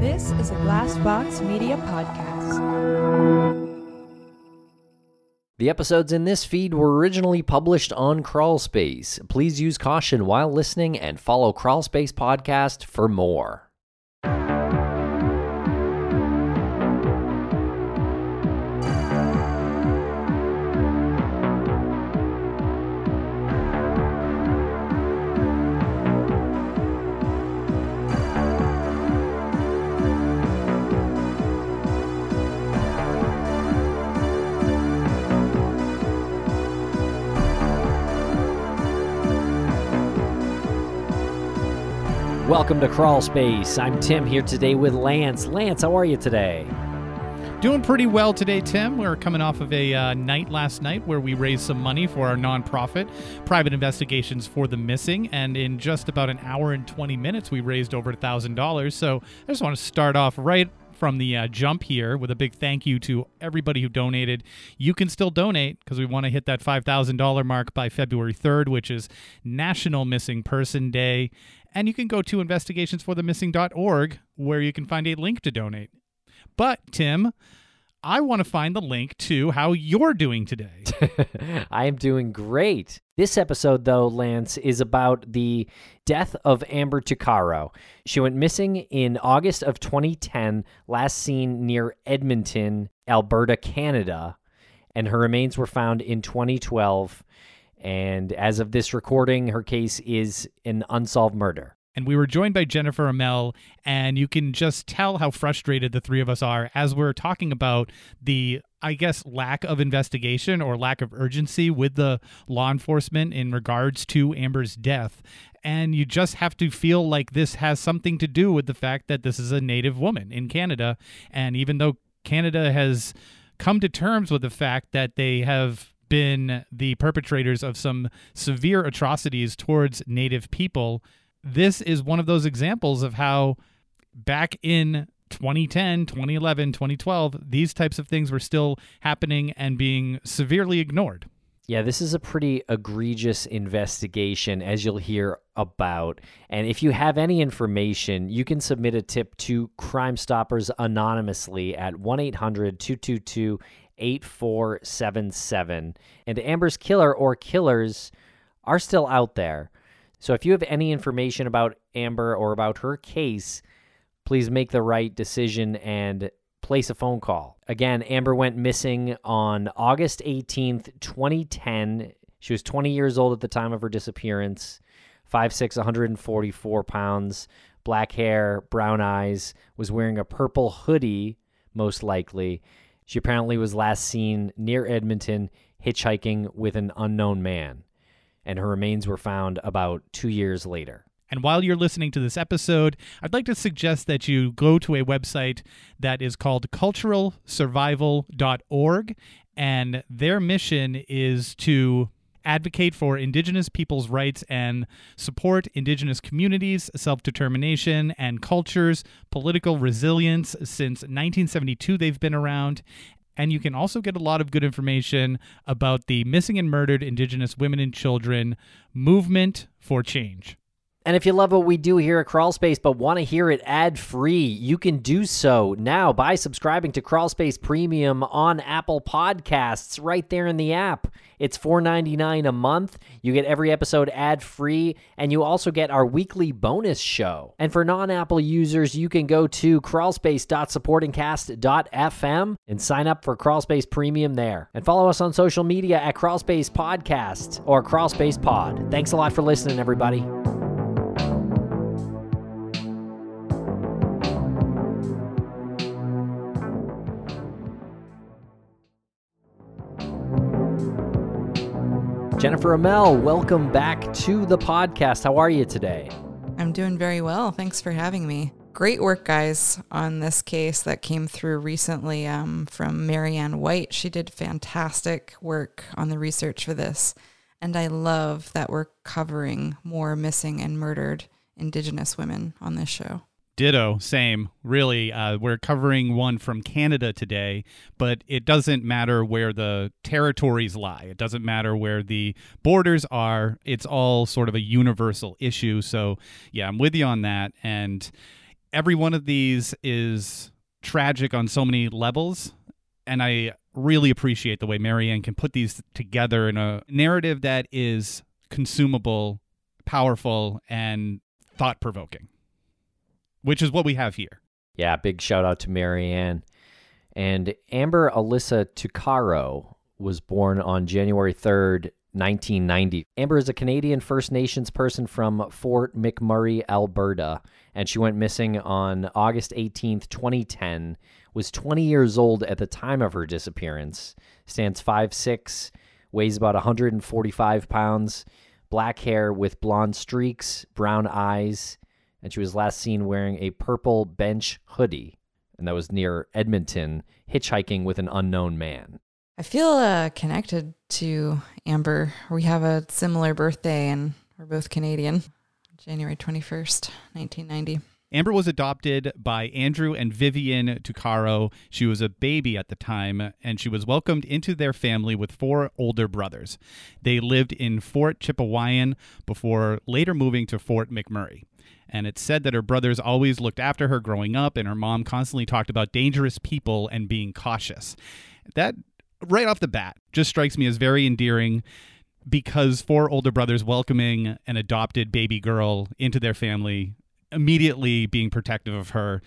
This is a Glassbox Media podcast. The episodes in this feed were originally published on Crawlspace. Please use caution while listening and follow Crawlspace Podcast for more. Welcome to Crawl Space. I'm Tim here today with Lance. Lance, how are you today? Doing pretty well today, Tim. We're coming off of a uh, night last night where we raised some money for our nonprofit, Private Investigations for the Missing. And in just about an hour and 20 minutes, we raised over $1,000. So I just want to start off right from the uh, jump here with a big thank you to everybody who donated. You can still donate because we want to hit that $5,000 mark by February 3rd, which is National Missing Person Day. And you can go to investigationsforthemissing.org where you can find a link to donate. But, Tim, I want to find the link to how you're doing today. I am doing great. This episode, though, Lance, is about the death of Amber Tuccaro. She went missing in August of 2010, last seen near Edmonton, Alberta, Canada, and her remains were found in 2012. And as of this recording, her case is an unsolved murder. And we were joined by Jennifer Amell, and you can just tell how frustrated the three of us are as we're talking about the, I guess, lack of investigation or lack of urgency with the law enforcement in regards to Amber's death. And you just have to feel like this has something to do with the fact that this is a Native woman in Canada. And even though Canada has come to terms with the fact that they have been the perpetrators of some severe atrocities towards Native people. This is one of those examples of how back in 2010, 2011, 2012, these types of things were still happening and being severely ignored. Yeah, this is a pretty egregious investigation, as you'll hear about. And if you have any information, you can submit a tip to Crime Stoppers anonymously at 1 800 222 8477. And Amber's killer or killers are still out there. So if you have any information about Amber or about her case, please make the right decision and place a phone call. Again, Amber went missing on August 18th, 2010. She was 20 years old at the time of her disappearance, 5'6, 144 pounds, black hair, brown eyes, was wearing a purple hoodie, most likely. She apparently was last seen near Edmonton hitchhiking with an unknown man, and her remains were found about two years later. And while you're listening to this episode, I'd like to suggest that you go to a website that is called culturalsurvival.org. And their mission is to advocate for Indigenous peoples' rights and support Indigenous communities, self determination, and cultures, political resilience. Since 1972, they've been around. And you can also get a lot of good information about the missing and murdered Indigenous women and children movement for change. And if you love what we do here at Crawlspace but want to hear it ad free, you can do so now by subscribing to Crawlspace Premium on Apple Podcasts right there in the app. It's $4.99 a month. You get every episode ad free, and you also get our weekly bonus show. And for non Apple users, you can go to crawlspace.supportingcast.fm and sign up for Crawlspace Premium there. And follow us on social media at Crawlspace Podcast or Crawlspace Pod. Thanks a lot for listening, everybody. Jennifer Amell, welcome back to the podcast. How are you today? I'm doing very well. Thanks for having me. Great work, guys, on this case that came through recently um, from Maryann White. She did fantastic work on the research for this. And I love that we're covering more missing and murdered Indigenous women on this show. Ditto, same. Really, uh, we're covering one from Canada today, but it doesn't matter where the territories lie. It doesn't matter where the borders are. It's all sort of a universal issue. So, yeah, I'm with you on that. And every one of these is tragic on so many levels. And I really appreciate the way Maryann can put these together in a narrative that is consumable, powerful, and thought provoking, which is what we have here. Yeah, big shout out to Maryann. And Amber Alyssa Tuccaro was born on January 3rd, 1990. Amber is a Canadian First Nations person from Fort McMurray, Alberta, and she went missing on August 18th, 2010. Was 20 years old at the time of her disappearance. Stands 5'6, weighs about 145 pounds, black hair with blonde streaks, brown eyes, and she was last seen wearing a purple bench hoodie, and that was near Edmonton, hitchhiking with an unknown man. I feel uh, connected to Amber. We have a similar birthday and we're both Canadian. January 21st, 1990. Amber was adopted by Andrew and Vivian Tuccaro. She was a baby at the time, and she was welcomed into their family with four older brothers. They lived in Fort Chipewyan before later moving to Fort McMurray. And it's said that her brothers always looked after her growing up, and her mom constantly talked about dangerous people and being cautious. That right off the bat just strikes me as very endearing because four older brothers welcoming an adopted baby girl into their family, immediately being protective of her,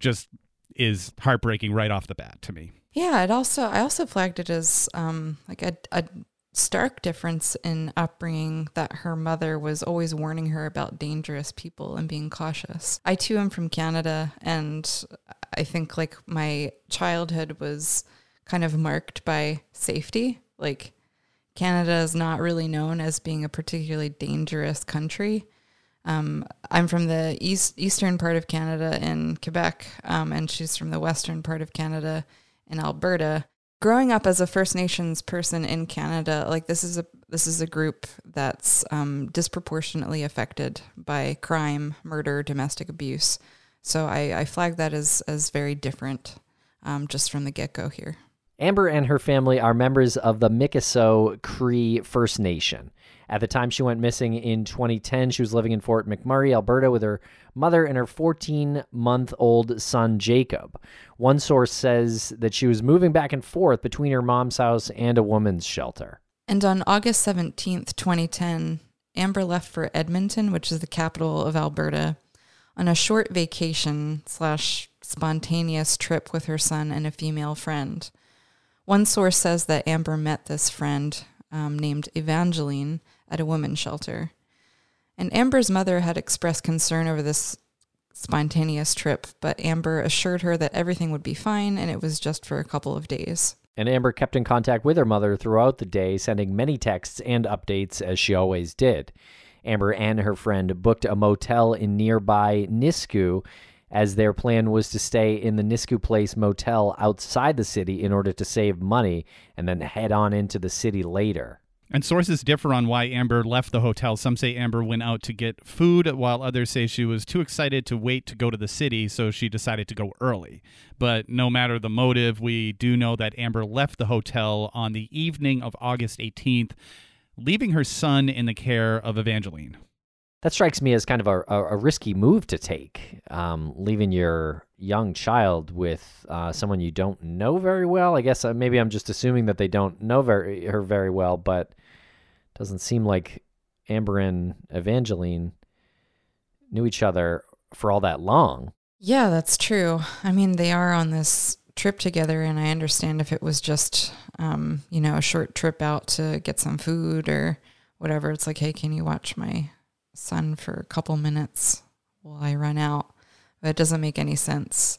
just is heartbreaking right off the bat to me. Yeah, it also I also flagged it as um, like a, a stark difference in upbringing that her mother was always warning her about dangerous people and being cautious. I too am from Canada, and I think like my childhood was kind of marked by safety. Like Canada is not really known as being a particularly dangerous country. Um, I'm from the east eastern part of Canada in Quebec, um, and she's from the western part of Canada in Alberta. Growing up as a First Nations person in Canada, like this is a this is a group that's um, disproportionately affected by crime, murder, domestic abuse. So I, I flag that as as very different, um, just from the get go here. Amber and her family are members of the Mikisew Cree First Nation. At the time she went missing in 2010, she was living in Fort McMurray, Alberta, with her mother and her 14 month old son, Jacob. One source says that she was moving back and forth between her mom's house and a woman's shelter. And on August 17th, 2010, Amber left for Edmonton, which is the capital of Alberta, on a short vacation slash spontaneous trip with her son and a female friend. One source says that Amber met this friend um, named Evangeline at a women's shelter. And Amber's mother had expressed concern over this spontaneous trip, but Amber assured her that everything would be fine and it was just for a couple of days. And Amber kept in contact with her mother throughout the day, sending many texts and updates as she always did. Amber and her friend booked a motel in nearby Nisku as their plan was to stay in the Nisku Place motel outside the city in order to save money and then head on into the city later. And sources differ on why Amber left the hotel. Some say Amber went out to get food, while others say she was too excited to wait to go to the city, so she decided to go early. But no matter the motive, we do know that Amber left the hotel on the evening of August 18th, leaving her son in the care of Evangeline that strikes me as kind of a, a, risky move to take, um, leaving your young child with uh, someone you don't know very well. I guess uh, maybe I'm just assuming that they don't know very her very well, but doesn't seem like Amber and Evangeline knew each other for all that long. Yeah, that's true. I mean, they are on this trip together, and I understand if it was just, um, you know, a short trip out to get some food or whatever. It's like, hey, can you watch my son for a couple minutes while I run out. But it doesn't make any sense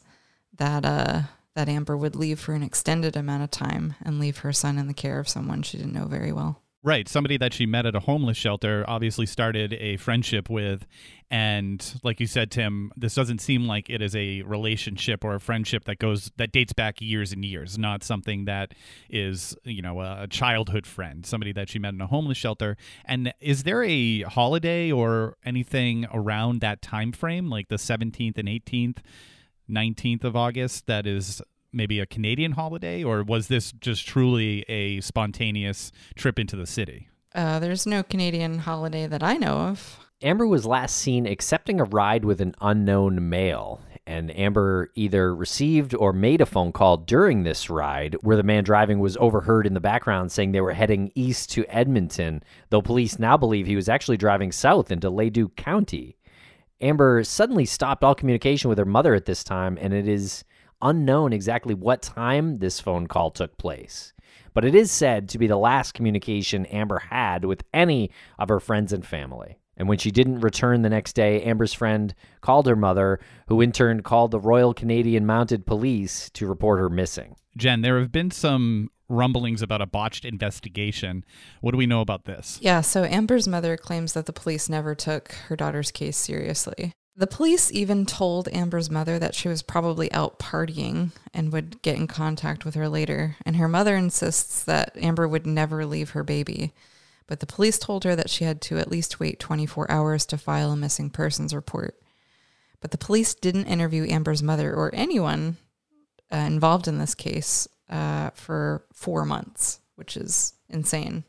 that uh, that Amber would leave for an extended amount of time and leave her son in the care of someone she didn't know very well. Right. Somebody that she met at a homeless shelter obviously started a friendship with. And like you said, Tim, this doesn't seem like it is a relationship or a friendship that goes, that dates back years and years, not something that is, you know, a childhood friend, somebody that she met in a homeless shelter. And is there a holiday or anything around that time frame, like the 17th and 18th? 19th of August that is maybe a Canadian holiday, or was this just truly a spontaneous trip into the city? Uh, there's no Canadian holiday that I know of. Amber was last seen accepting a ride with an unknown male. And Amber either received or made a phone call during this ride where the man driving was overheard in the background saying they were heading east to Edmonton, though police now believe he was actually driving south into Leduc County. Amber suddenly stopped all communication with her mother at this time, and it is unknown exactly what time this phone call took place. But it is said to be the last communication Amber had with any of her friends and family. And when she didn't return the next day, Amber's friend called her mother, who in turn called the Royal Canadian Mounted Police to report her missing. Jen, there have been some rumblings about a botched investigation. What do we know about this? Yeah, so Amber's mother claims that the police never took her daughter's case seriously. The police even told Amber's mother that she was probably out partying and would get in contact with her later. And her mother insists that Amber would never leave her baby. But the police told her that she had to at least wait 24 hours to file a missing persons report. But the police didn't interview Amber's mother or anyone uh, involved in this case uh, for four months, which is insane.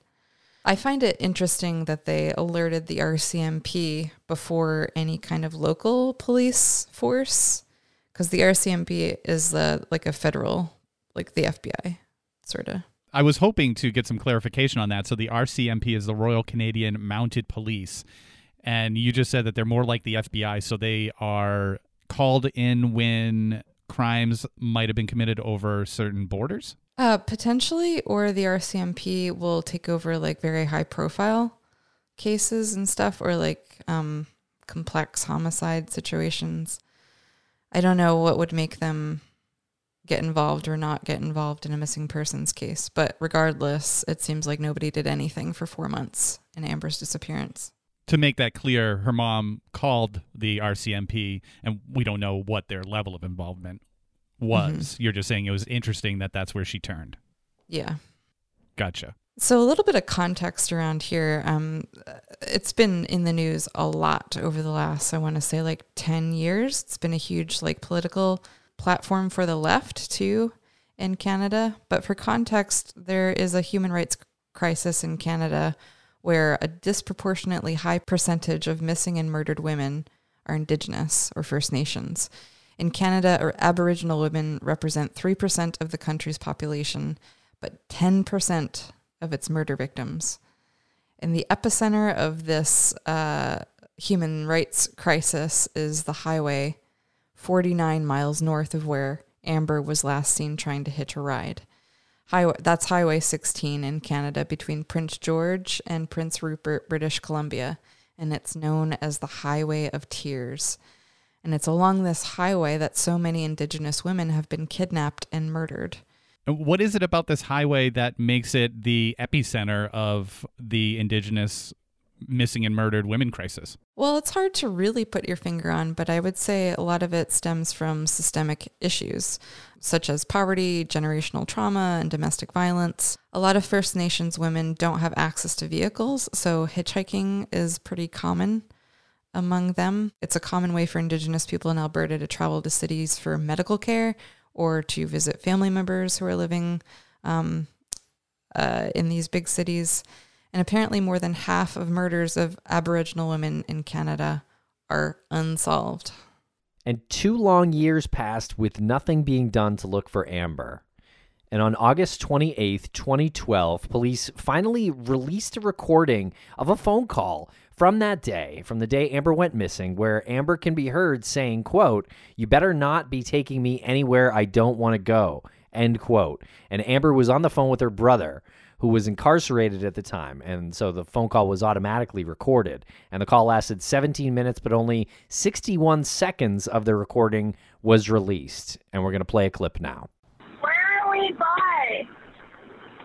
I find it interesting that they alerted the RCMP before any kind of local police force, because the RCMP is the like a federal, like the FBI, sort of. I was hoping to get some clarification on that. So the RCMP is the Royal Canadian Mounted Police, and you just said that they're more like the FBI, so they are called in when crimes might have been committed over certain borders. Uh, potentially, or the RCMP will take over like very high profile cases and stuff, or like um, complex homicide situations. I don't know what would make them get involved or not get involved in a missing persons case, but regardless, it seems like nobody did anything for four months in Amber's disappearance. To make that clear, her mom called the RCMP, and we don't know what their level of involvement was. Mm-hmm. You're just saying it was interesting that that's where she turned. Yeah. Gotcha. So a little bit of context around here. Um, it's been in the news a lot over the last, I want to say, like ten years. It's been a huge like political platform for the left too in Canada. But for context, there is a human rights crisis in Canada where a disproportionately high percentage of missing and murdered women are Indigenous or First Nations. In Canada, Aboriginal women represent 3% of the country's population, but 10% of its murder victims. In the epicenter of this uh, human rights crisis is the highway 49 miles north of where Amber was last seen trying to hitch a ride. Highway, that's Highway 16 in Canada between Prince George and Prince Rupert, British Columbia, and it's known as the Highway of Tears. And it's along this highway that so many Indigenous women have been kidnapped and murdered. What is it about this highway that makes it the epicenter of the Indigenous missing and murdered women crisis? Well, it's hard to really put your finger on, but I would say a lot of it stems from systemic issues such as poverty, generational trauma, and domestic violence. A lot of First Nations women don't have access to vehicles, so hitchhiking is pretty common among them. It's a common way for Indigenous people in Alberta to travel to cities for medical care or to visit family members who are living um, uh, in these big cities. And apparently, more than half of murders of Aboriginal women in Canada are unsolved. And two long years passed with nothing being done to look for Amber. And on August 28th, 2012, police finally released a recording of a phone call from that day, from the day Amber went missing, where Amber can be heard saying, quote, You better not be taking me anywhere I don't want to go, end quote. And Amber was on the phone with her brother, who was incarcerated at the time. And so the phone call was automatically recorded. And the call lasted 17 minutes, but only 61 seconds of the recording was released. And we're going to play a clip now. Where are we by?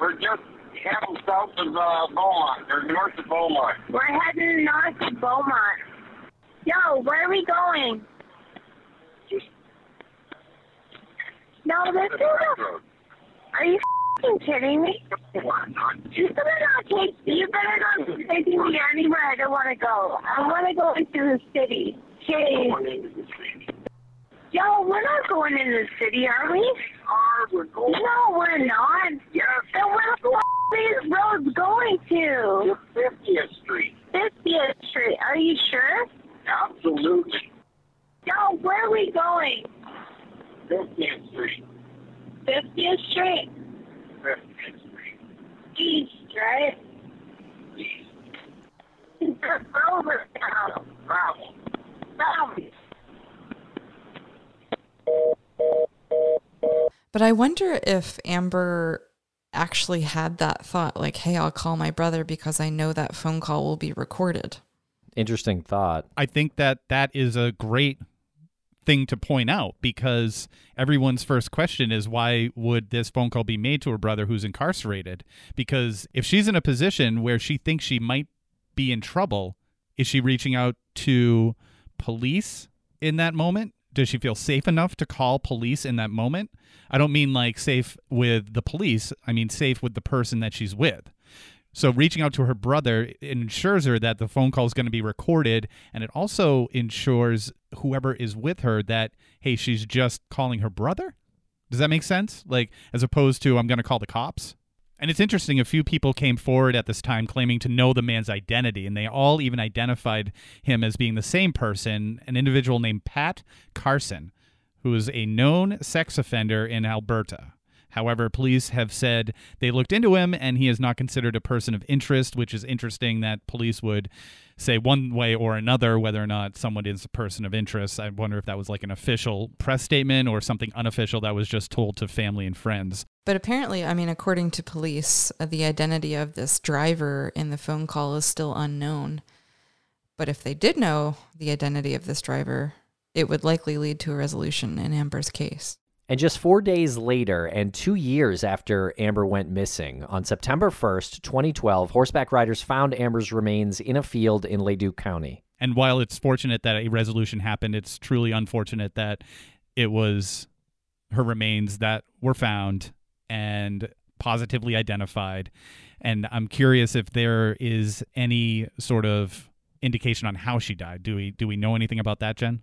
We're just heading south of uh, Beaumont, or north of Beaumont. We're heading north of Beaumont. Yo, where are we going? Just No, this is a... Are you f***ing kidding me? You better not take... You better not be taking me anywhere I don't want to go. I want to go into the city. Jeez. Yo, we're not going into the city, are we? Are we're going No, we're not. Yes, Then where the f- these roads going to? to 50th Street. 50th Street. Are you sure? Absolutely. Yo, where are we going? 50th Street. 50th Street? 50th Street. East, right? Just over town. Problem. South. But I wonder if Amber actually had that thought like, hey, I'll call my brother because I know that phone call will be recorded. Interesting thought. I think that that is a great thing to point out because everyone's first question is why would this phone call be made to her brother who's incarcerated? Because if she's in a position where she thinks she might be in trouble, is she reaching out to police in that moment? Does she feel safe enough to call police in that moment? I don't mean like safe with the police, I mean safe with the person that she's with. So reaching out to her brother ensures her that the phone call is going to be recorded, and it also ensures whoever is with her that hey, she's just calling her brother. Does that make sense? Like as opposed to I'm going to call the cops. And it's interesting, a few people came forward at this time claiming to know the man's identity, and they all even identified him as being the same person, an individual named Pat Carson, who is a known sex offender in Alberta. However, police have said they looked into him and he is not considered a person of interest, which is interesting that police would say one way or another whether or not someone is a person of interest. I wonder if that was like an official press statement or something unofficial that was just told to family and friends. But apparently, I mean, according to police, uh, the identity of this driver in the phone call is still unknown. But if they did know the identity of this driver, it would likely lead to a resolution in Amber's case. And just four days later, and two years after Amber went missing, on September 1st, 2012, horseback riders found Amber's remains in a field in Leduc County. And while it's fortunate that a resolution happened, it's truly unfortunate that it was her remains that were found and positively identified. And I'm curious if there is any sort of indication on how she died. Do we do we know anything about that, Jen?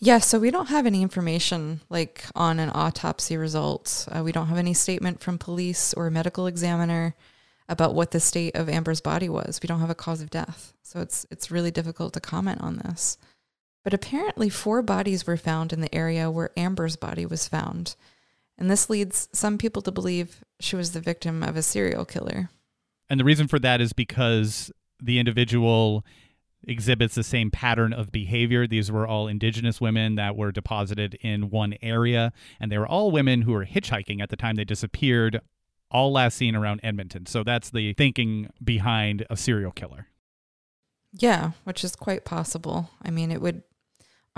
Yeah, so we don't have any information like on an autopsy result. Uh, we don't have any statement from police or medical examiner about what the state of Amber's body was. We don't have a cause of death. So it's it's really difficult to comment on this. But apparently four bodies were found in the area where Amber's body was found. And this leads some people to believe she was the victim of a serial killer. And the reason for that is because the individual exhibits the same pattern of behavior. These were all indigenous women that were deposited in one area, and they were all women who were hitchhiking at the time they disappeared, all last seen around Edmonton. So that's the thinking behind a serial killer. Yeah, which is quite possible. I mean, it would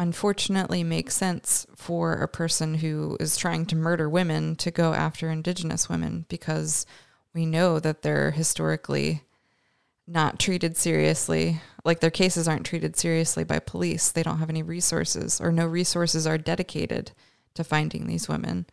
unfortunately make sense for a person who is trying to murder women to go after indigenous women because we know that they're historically not treated seriously. Like their cases aren't treated seriously by police. They don't have any resources, or no resources are dedicated to finding these women.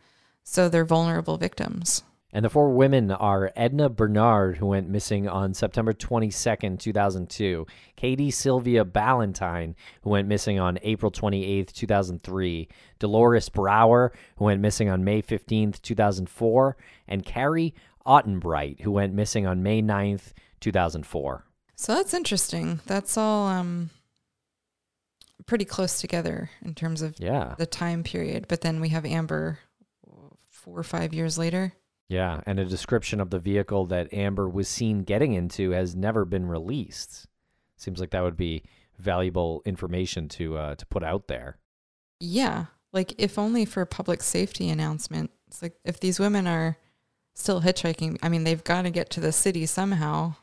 So they're vulnerable victims. And the four women are Edna Bernard, who went missing on September 22nd, 2002, Katie Sylvia Ballantyne, who went missing on April 28th, 2003, Dolores Brower, who went missing on May 15th, 2004, and Carrie Ottenbreit, who went missing on May 9th, 2004. So that's interesting. That's all um, pretty close together in terms of Yeah. the time period. But then we have Amber four or five years later. Yeah, and a description of the vehicle that Amber was seen getting into has never been released. Seems like that would be valuable information to uh, to put out there. Yeah. Like if only for public safety announcement. It's like if these women are still hitchhiking, I mean they've got to get to the city somehow.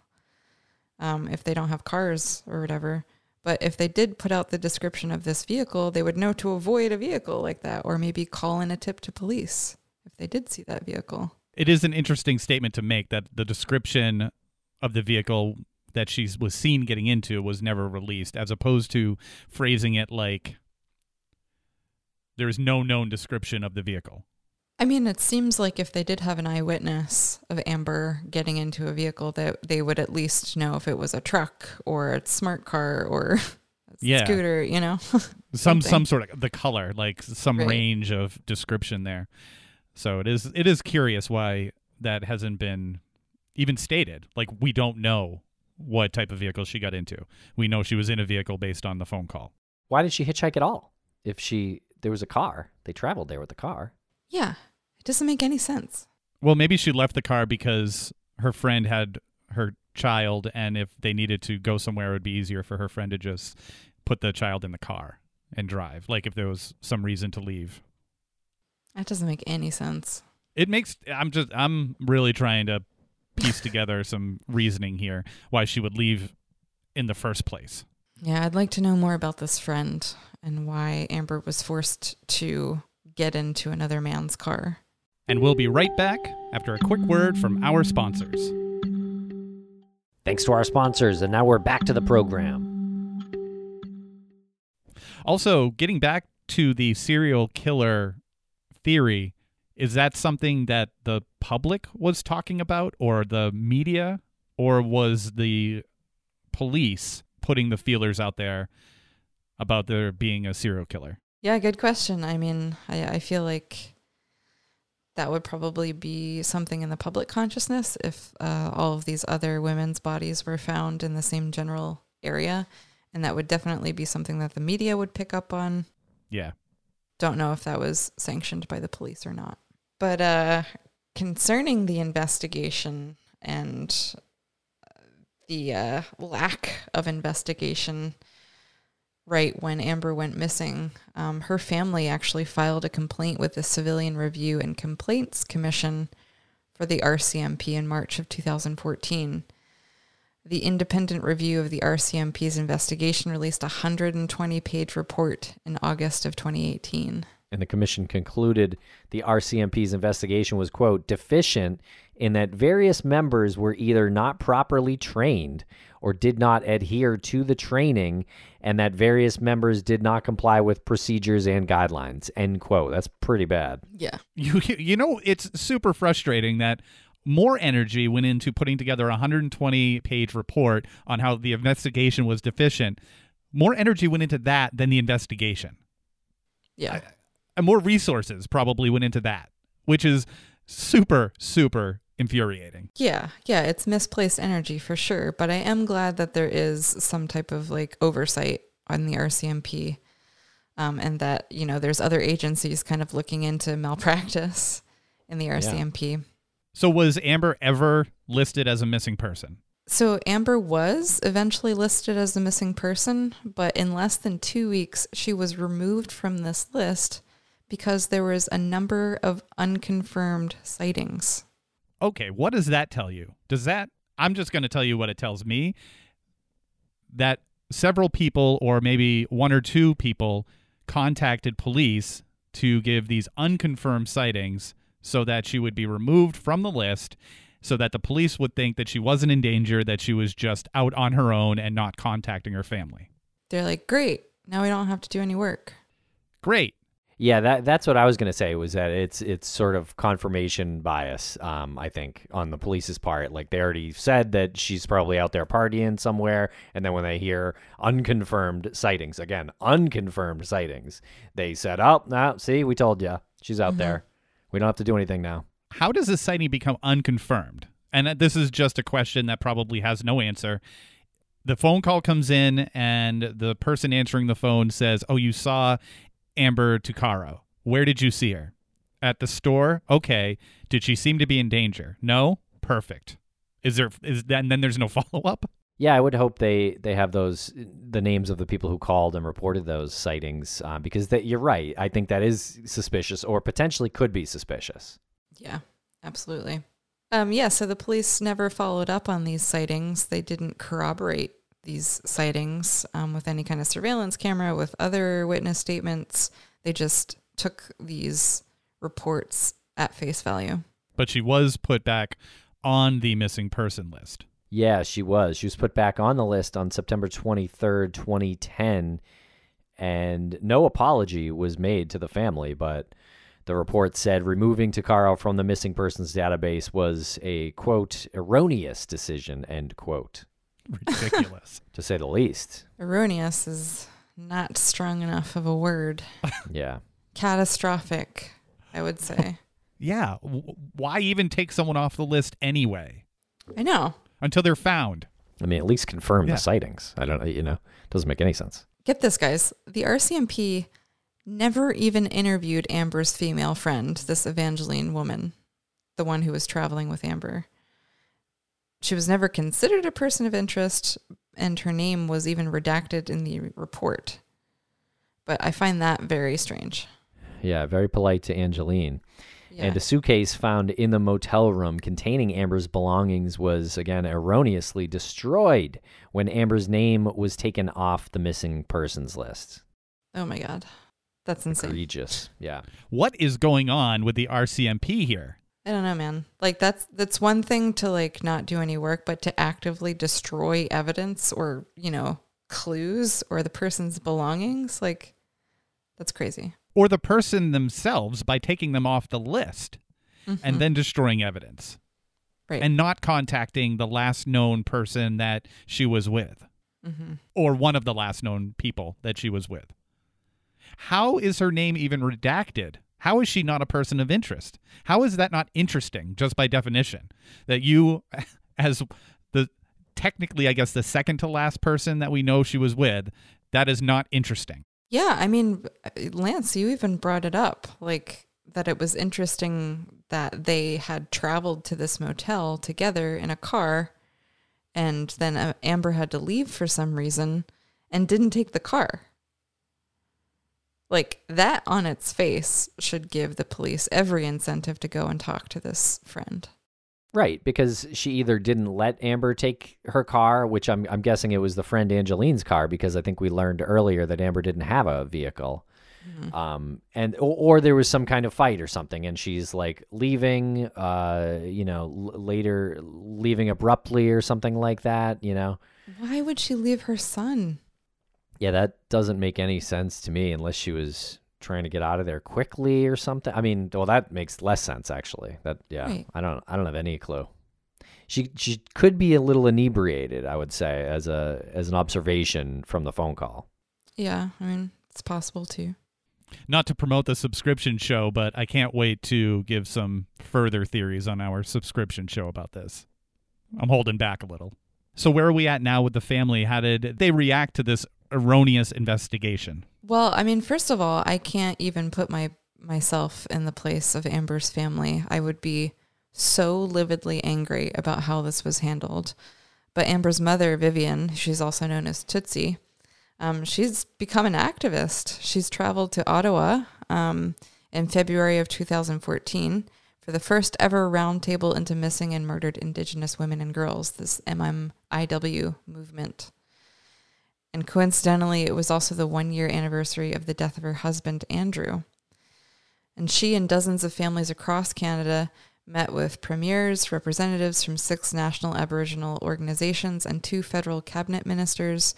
Um, if they don't have cars or whatever. But if they did put out the description of this vehicle, they would know to avoid a vehicle like that or maybe call in a tip to police if they did see that vehicle. It is an interesting statement to make that the description of the vehicle that she was seen getting into was never released, as opposed to phrasing it like there is no known description of the vehicle. I mean, it seems like if they did have an eyewitness of Amber getting into a vehicle, that they would at least know if it was a truck or a smart car or a Yeah. scooter, you know? some some sort of the color like some Right. range of description there so it is it is curious why that hasn't been even stated like we don't know what type of vehicle she got into we know she was in a vehicle based on the phone call Why did she hitchhike at all? if she there was a car. They traveled there with the car. Yeah, it doesn't make any sense. Well, maybe she left the car because her friend had her child, and if they needed to go somewhere, it would be easier for her friend to just put the child in the car and drive. Like if there was some reason to leave. That doesn't make any sense. It makes I'm just I'm really trying to piece together some reasoning here why she would leave in the first place. Yeah, I'd like to know more about this friend and why Amber was forced to get into another man's car. And we'll be right back after a quick word from our sponsors. Thanks to our sponsors, and now we're back to the program. Also, getting back to the serial killer theory, is that something that the public was talking about or the media or was the police putting the feelers out there about there being a serial killer? Yeah, good question. I mean, I, I feel like that would probably be something in the public consciousness if uh, all of these other women's bodies were found in the same general area. And that would definitely be something that the media would pick up on. Yeah. Don't know if that was sanctioned by the police or not. But uh, concerning the investigation and uh, the uh, lack of investigation, right when Amber went missing, um, her family actually filed a complaint with the Civilian Review and Complaints Commission for the RCMP in March of 2014. The independent review of the RCMP's investigation released a 120 page report in August of 2018. And the commission concluded the RCMP's investigation was, quote, deficient in that various members were either not properly trained or did not adhere to the training, and that various members did not comply with procedures and guidelines, end quote. That's pretty bad. Yeah. You you know it's super frustrating that more energy went into putting together a 120 page report on how the investigation was deficient. More energy went into that than the investigation. Yeah. And more resources probably went into that, which is super super infuriating. Yeah, yeah, it's misplaced energy for sure. But I am glad that there is some type of like oversight on the RCMP, um, and that you know there's other agencies kind of looking into malpractice in the RCMP. So was Amber ever listed as a missing person? So Amber was eventually listed as a missing person, but in less than two weeks, she was removed from this list because there was a number of unconfirmed sightings. Okay, what does that tell you? Does that I'm just going to tell you what it tells me that several people or maybe one or two people contacted police to give these unconfirmed sightings so that she would be removed from the list so that the police would think that she wasn't in danger that she was just out on her own and not contacting her family. They're like, great, now we don't have to do any work. Great. Yeah, that that's what I was going to say was that it's it's sort of confirmation bias. Um, I think on the police's part, like they already said that she's probably out there partying somewhere, and then when they hear unconfirmed sightings, again unconfirmed sightings, they said, "Oh, no, see, we told you, she's out there. We don't have to do anything now." How does a sighting become unconfirmed? And this is just a question that probably has no answer. The phone call comes in, and the person answering the phone says, Oh, you saw Amber Tuccaro. Where did you see her? At the store? Okay. Did she seem to be in danger? No? Perfect. Is there is and then there's no follow up? Yeah, I would hope they they have those the names of the people who called and reported those sightings uh, because that you're right. I think that is suspicious or potentially could be suspicious. Yeah, absolutely. Um, yeah, so the police never followed up on these sightings. They didn't corroborate these sightings um, with any kind of surveillance camera, with other witness statements. They just took these reports at face value. But she was put back on the missing person list. Yeah, she was. She was put back on the list on September 23rd, 2010, and no apology was made to the family, but the report said removing Tuccaro from the missing persons database was a quote erroneous decision, end quote, Ridiculous. to say the least. Erroneous is not strong enough of a word. Yeah. Catastrophic, I would say. yeah. Why even take someone off the list anyway? I know. Until they're found. I mean, at least confirm Yeah. the sightings. I don't know, you know, doesn't make any sense. Get this, guys. The RCMP never even interviewed Amber's female friend, this Evangeline woman, the one who was traveling with Amber. She was never considered a person of interest, and her name was even redacted in the report. But I find that very strange. Yeah, very polite to Angeline. Yeah. And a suitcase found in the motel room containing Amber's belongings was again erroneously destroyed when Amber's name was taken off the missing persons list. oh my God. That's insane. Egregious. Yeah. What is going on with the RCMP here? I don't know, man. Like that's that's one thing to like not do any work, but to actively destroy evidence or, you know, clues or the person's belongings, like that's crazy. Or the person themselves by taking them off the list and then destroying evidence Right. and not contacting the last known person that she was with mm-hmm. or one of the last known people that she was with. How is her name even redacted? How is she not a person of interest? How is that not interesting just by definition? That you, as the technically, I guess, the second to last person that we know she was with, that is not interesting. Yeah, I mean, Lance, you even brought it up, like that it was interesting that they had traveled to this motel together in a car, and then uh, Amber had to leave for some reason and didn't take the car. Like that on its face should give the police every incentive to go and talk to this friend. Right, because she either didn't let Amber take her car, which I'm I'm guessing it was the friend Angeline's car because I think we learned earlier that Amber didn't have a vehicle. Um and or, or there was some kind of fight or something and she's like leaving uh you know l- later leaving abruptly or something like that, you know. Why would she leave her son? Yeah, that doesn't make any sense to me unless she was trying to get out of there quickly or something. I mean, well, that makes less sense actually. That yeah, Right. I don't I don't have any clue. She she could be a little inebriated, I would say, as a as an observation from the phone call. Yeah, I mean, it's possible too. Not to promote the subscription show, but I can't wait to give some further theories on our subscription show about this. I'm holding back a little. So, where are we at now with the family? How did they react to this erroneous investigation? Well, I mean, first of all, I can't even put my myself in the place of Amber's family. I would be so lividly angry about how this was handled. But Amber's mother, Vivian, she's also known as Tootsie, um, she's become an activist. She's traveled to Ottawa um, in February of 2014 for the first ever roundtable into missing and murdered Indigenous women and girls, this MMIW movement. And coincidentally, it was also the one year anniversary of the death of her husband, Andrew. And she and dozens of families across Canada met with premiers, representatives from six national Aboriginal organizations, and two federal cabinet ministers.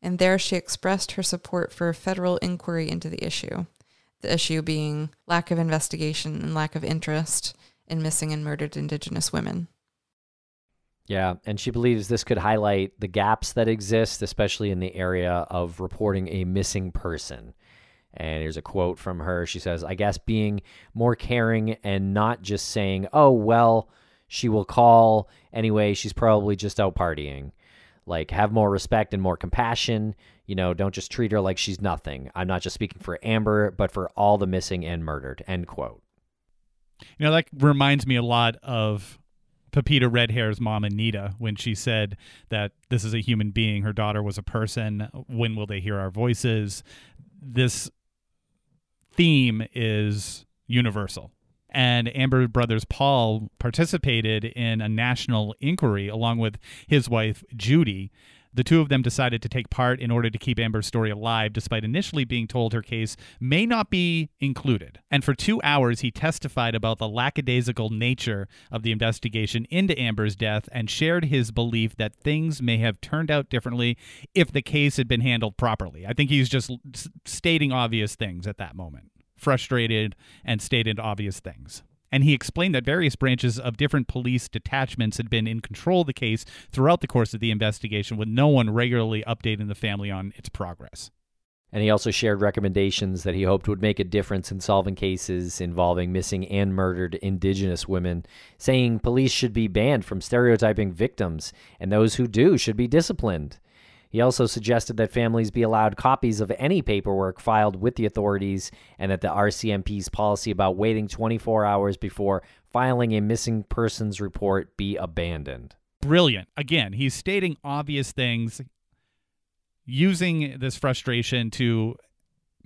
And there she expressed her support for a federal inquiry into the issue. The issue being lack of investigation and lack of interest in missing and murdered Indigenous women. Yeah, and she believes this could highlight the gaps that exist, especially in the area of reporting a missing person. And here's a quote from her. She says, I guess being more caring and not just saying, oh, well, she will call anyway, she's probably just out partying. Like, have more respect and more compassion. You know, don't just treat her like she's nothing. I'm not just speaking for Amber, but for all the missing and murdered. End quote. You know, that reminds me a lot of Pepita Redhair's mom, Anita, when she said that this is a human being, her daughter was a person. When will they hear our voices? This theme is universal. And Amber Brothers Paul participated in a national inquiry along with his wife, Judy. The two of them decided to take part in order to keep Amber's story alive, despite initially being told her case may not be included. And for two hours, he testified about the lackadaisical nature of the investigation into Amber's death and shared his belief that things may have turned out differently if the case had been handled properly. I think he's just stating obvious things at that moment, frustrated and stated obvious things and he explained that various branches of different police detachments had been in control of the case throughout the course of the investigation, with no one regularly updating the family on its progress. And he also shared recommendations that he hoped would make a difference in solving cases involving missing and murdered Indigenous women, saying police should be banned from stereotyping victims, and those who do should be disciplined. He also suggested that families be allowed copies of any paperwork filed with the authorities and that the RCMP's policy about waiting 24 hours before filing a missing persons report be abandoned. Brilliant. Again, he's stating obvious things, using this frustration to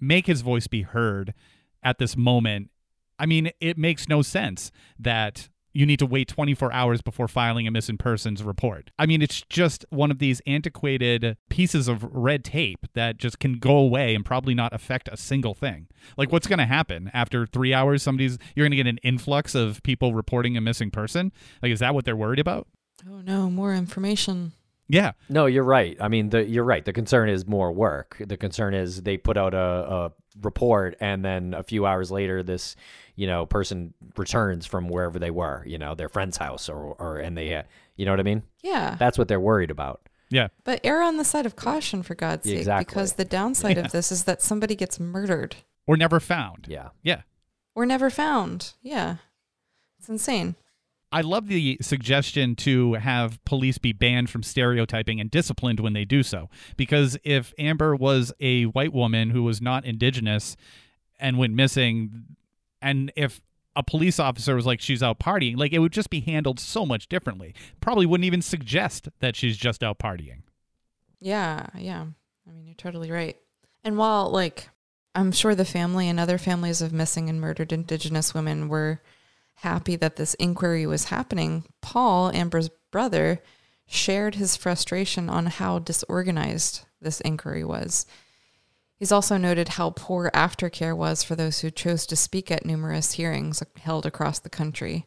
make his voice be heard at this moment. I mean, it makes no sense that you need to wait 24 hours before filing a missing persons report. I mean, it's just one of these antiquated pieces of red tape that just can go away and probably not affect a single thing. Like, what's going to happen after three hours? Somebody's, you're going to get an influx of people reporting a missing person? Like, is that what they're worried about? Oh no, more information. Yeah. No, you're right. I mean, the, you're right. The concern is more work. The concern is they put out a, a report, and then a few hours later, this you know person returns from wherever they were, you know, their friend's house, or or and they, uh, you know what I mean? Yeah. That's what they're worried about. Yeah. But err on the side of caution, for God's sake, Exactly. because the downside Yeah. of this is that somebody gets murdered Or never found. Yeah. Yeah. or never found. Yeah. It's insane. I love the suggestion to have police be banned from stereotyping and disciplined when they do so. Because if Amber was a white woman who was not indigenous and went missing, and if a police officer was like, she's out partying, like it would just be handled so much differently. Probably wouldn't even suggest that she's just out partying. Yeah, yeah. I mean, you're totally right. And while, like, I'm sure the family and other families of missing and murdered Indigenous women were happy that this inquiry was happening, Paul, Amber's brother, shared his frustration on how disorganized this inquiry was. He's also noted how poor aftercare was for those who chose to speak at numerous hearings held across the country.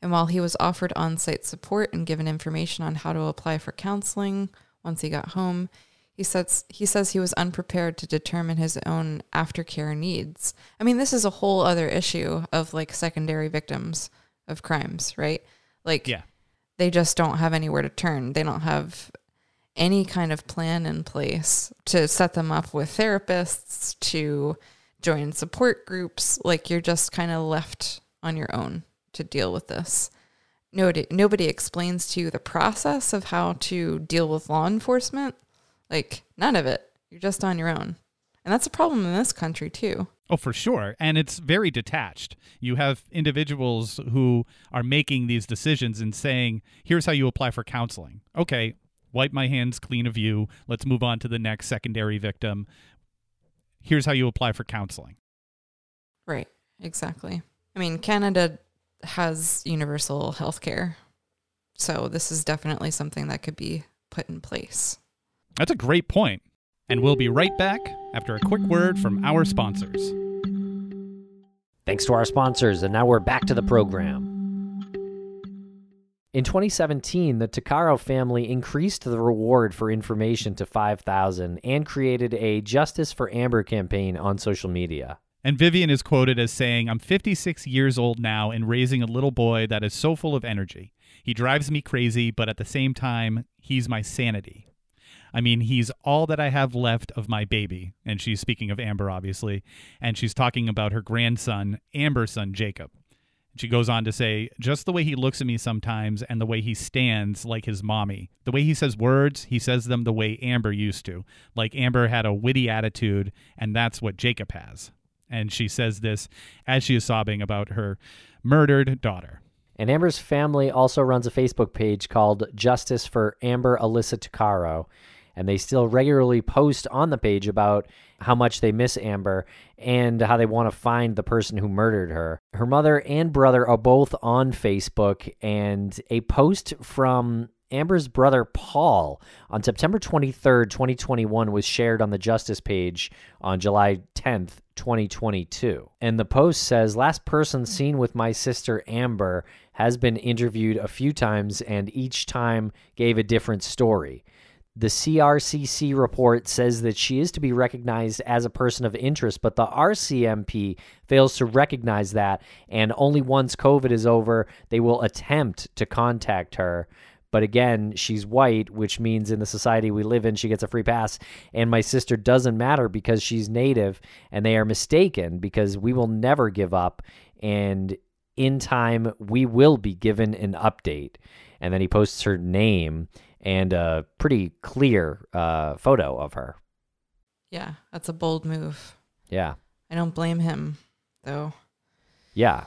And while he was offered on site support and given information on how to apply for counseling once he got home, he says he says he was unprepared to determine his own aftercare needs. I mean, this is a whole other issue of like secondary victims of crimes, right? Like Yeah. they just don't have anywhere to turn. They don't have any kind of plan in place to set them up with therapists, to join support groups. Like you're just kind of left on your own to deal with this. Nobody, nobody explains to you the process of how to deal with law enforcement. Like none of it. You're just on your own. And that's a problem in this country too. Oh, for sure. And it's very detached. You have individuals who are making these decisions and saying, here's how you apply for counseling. Okay, wipe my hands clean of you. Let's move on to the next secondary victim. Here's how you apply for counseling. Right. Exactly. I mean, Canada has universal health care. So this is definitely something that could be put in place. That's a great point. And we'll be right back after a quick word from our sponsors. Thanks to our sponsors, and now we're back to the program. In 2017, the Tuccaro family increased the reward for information to 5,000 and created a Justice for Amber campaign on social media. And Vivian is quoted as saying, I'm 56 years old now and raising a little boy that is so full of energy. He drives me crazy, but at the same time, he's my sanity. I mean, he's all that I have left of my baby. And she's speaking of Amber, obviously. And she's talking about her grandson, Amber's son, Jacob. She goes on to say, just the way he looks at me sometimes and the way he stands like his mommy. The way he says words, he says them the way Amber used to. Like Amber had a witty attitude, and that's what Jacob has. And she says this as she is sobbing about her murdered daughter. And Amber's family also runs a Facebook page called Justice for Amber Alyssa Tuccaro. And they still regularly post on the page about how much they miss Amber and how they want to find the person who murdered her. Her mother and brother are both on Facebook, and a post from Amber's brother Paul on September 23rd, 2021 was shared on the Justice page on July 10th, 2022. And the post says Last person seen with my sister Amber has been interviewed a few times and each time gave a different story. The CRCC report says that she is to be recognized as a person of interest, but the RCMP fails to recognize that, and only once COVID is over, they will attempt to contact her. But again, she's white, which means in the society we live in, she gets a free pass. And my sister doesn't matter because she's native, and they are mistaken because we will never give up. And in time, we will be given an update. And then he posts her name and a pretty clear uh, photo of her. Yeah, that's a bold move. Yeah. I don't blame him, though. Yeah.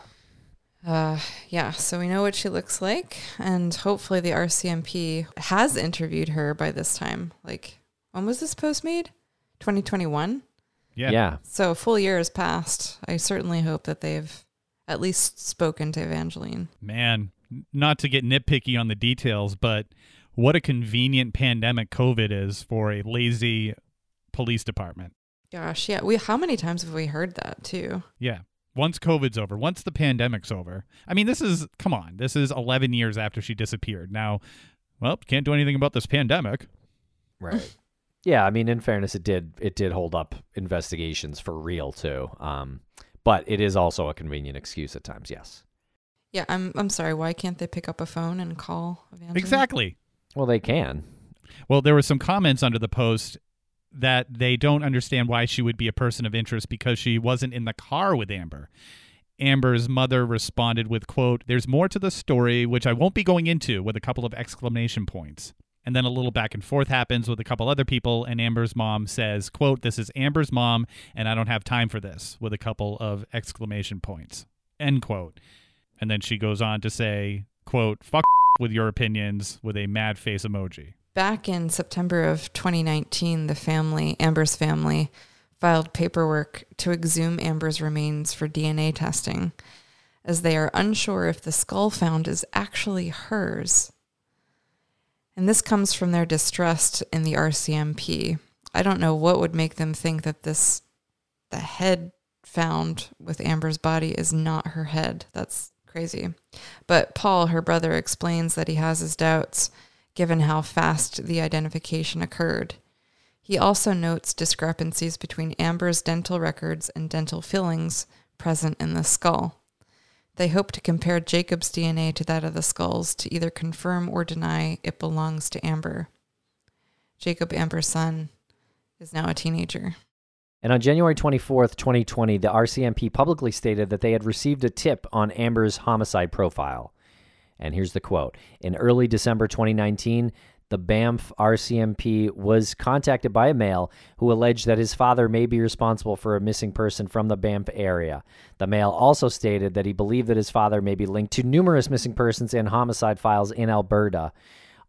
Uh, yeah, so we know what she looks like, and hopefully the RCMP has interviewed her by this time. Like, when was this post made? 2021? Yeah. Yeah. So a full year has passed. I certainly hope that they've at least spoken to Evangeline. Man, not to get nitpicky on the details, but what a convenient pandemic COVID is for a lazy police department. Gosh, yeah. We how many times have we heard that too? Yeah. Once COVID's over, once the pandemic's over. I mean, this is, come on, this is 11 years after she disappeared. Now, well, can't do anything about this pandemic. Right. yeah, I mean, in fairness, it did it did hold up investigations for real too. Um, but it is also a convenient excuse at times. Yes. Yeah, I'm I'm sorry. Why can't they pick up a phone and call Evangeline? Exactly. Well, they can. Well, there were some comments under the post that they don't understand why she would be a person of interest because she wasn't in the car with Amber. Amber's mother responded with quote, "There's more to the story which I won't be going into with a couple of exclamation points." And then a little back and forth happens with a couple other people and Amber's mom says, quote, "This is Amber's mom and I don't have time for this" with a couple of exclamation points. End quote. And then she goes on to say, quote, "Fuck with your opinions" with a mad face emoji. Back in September of 2019, the family, Amber's family, filed paperwork to exhume Amber's remains for DNA testing, as they are unsure if the skull found is actually hers. And this comes from their distrust in the RCMP. I don't know what would make them think that this, the head found with Amber's body is not her head. That's crazy. But Paul, her brother, explains that he has his doubts given how fast the identification occurred. He also notes discrepancies between Amber's dental records and dental fillings present in the skull. They hope to compare Jacob's DNA to that of the skulls to either confirm or deny it belongs to Amber. Jacob, Amber's son, is now a teenager. And on January 24th, 2020, the RCMP publicly stated that they had received a tip on Amber's homicide profile. And here's the quote In early December 2019, the Banff RCMP was contacted by a male who alleged that his father may be responsible for a missing person from the Banff area. The male also stated that he believed that his father may be linked to numerous missing persons and homicide files in Alberta.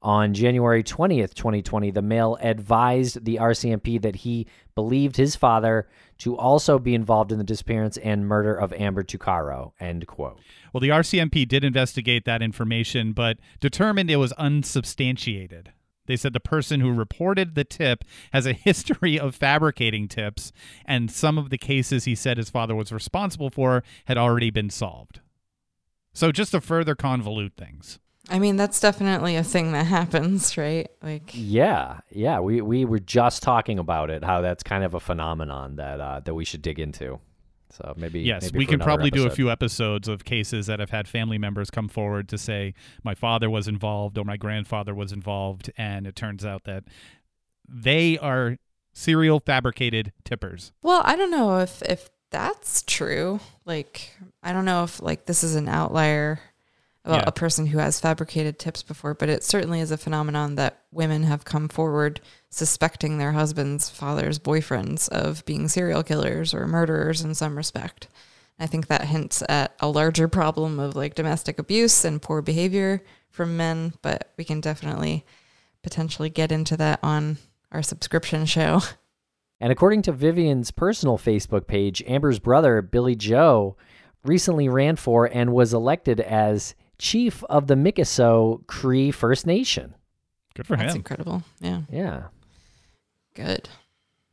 On January 20th, 2020, the male advised the RCMP that he believed his father to also be involved in the disappearance and murder of Amber Tuccaro. End quote. Well, the RCMP did investigate that information, but determined it was unsubstantiated. They said the person who reported the tip has a history of fabricating tips, and some of the cases he said his father was responsible for had already been solved. So, just to further convolute things. I mean, that's definitely a thing that happens, right? Like, Yeah, yeah. We we were just talking about it, how that's kind of a phenomenon that uh, that we should dig into. So maybe Yes, maybe we can another probably do a few episodes of cases that have had family members come forward to say my father was involved or my grandfather was involved, and it turns out that they are serial fabricated tippers. Well, I don't know if if that's true. Like, I don't know if like this is an outlier about Yeah. a person who has fabricated tips before, but it certainly is a phenomenon that women have come forward suspecting their husbands, fathers, boyfriends of being serial killers or murderers in some respect. I think that hints at a larger problem of like domestic abuse and poor behavior from men, but we can definitely potentially get into that on our subscription show. And according to Vivian's personal Facebook page, Amber's brother, Billy Joe, recently ran for and was elected as chief of the Mikisew Cree First Nation. Good for him. That's him. incredible. Yeah, Yeah. good.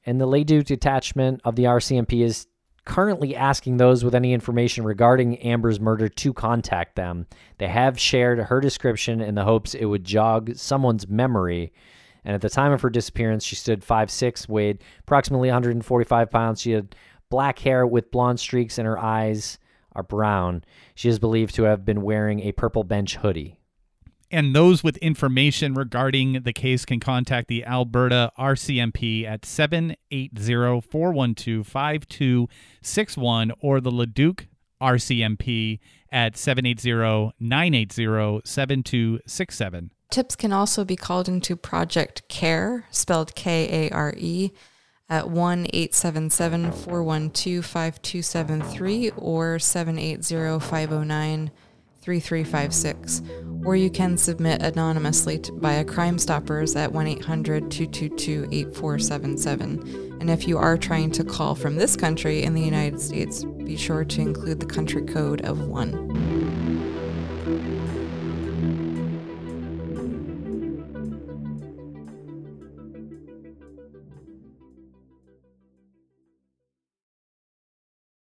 And the Leduc detachment of the RCMP is currently asking those with any information regarding Amber's murder to contact them. They have shared her description in the hopes it would jog someone's memory. And at the time of her disappearance, she stood 5'6, weighed approximately 145 pounds. She had black hair with blonde streaks, in her eyes are brown. She is believed to have been wearing a purple bench hoodie. And those with information regarding the case can contact the Alberta RCMP at 780 412 5261 or the Leduc RCMP at 780 980 7267. Tips can also be called into Project KARE, spelled K A R E, at 1 877 412 5273 or 780 509 3356. Or you can submit anonymously to, via Crime Stoppers at 1 800 222 8477. And if you are trying to call from this country in the United States, be sure to include the country code of 1.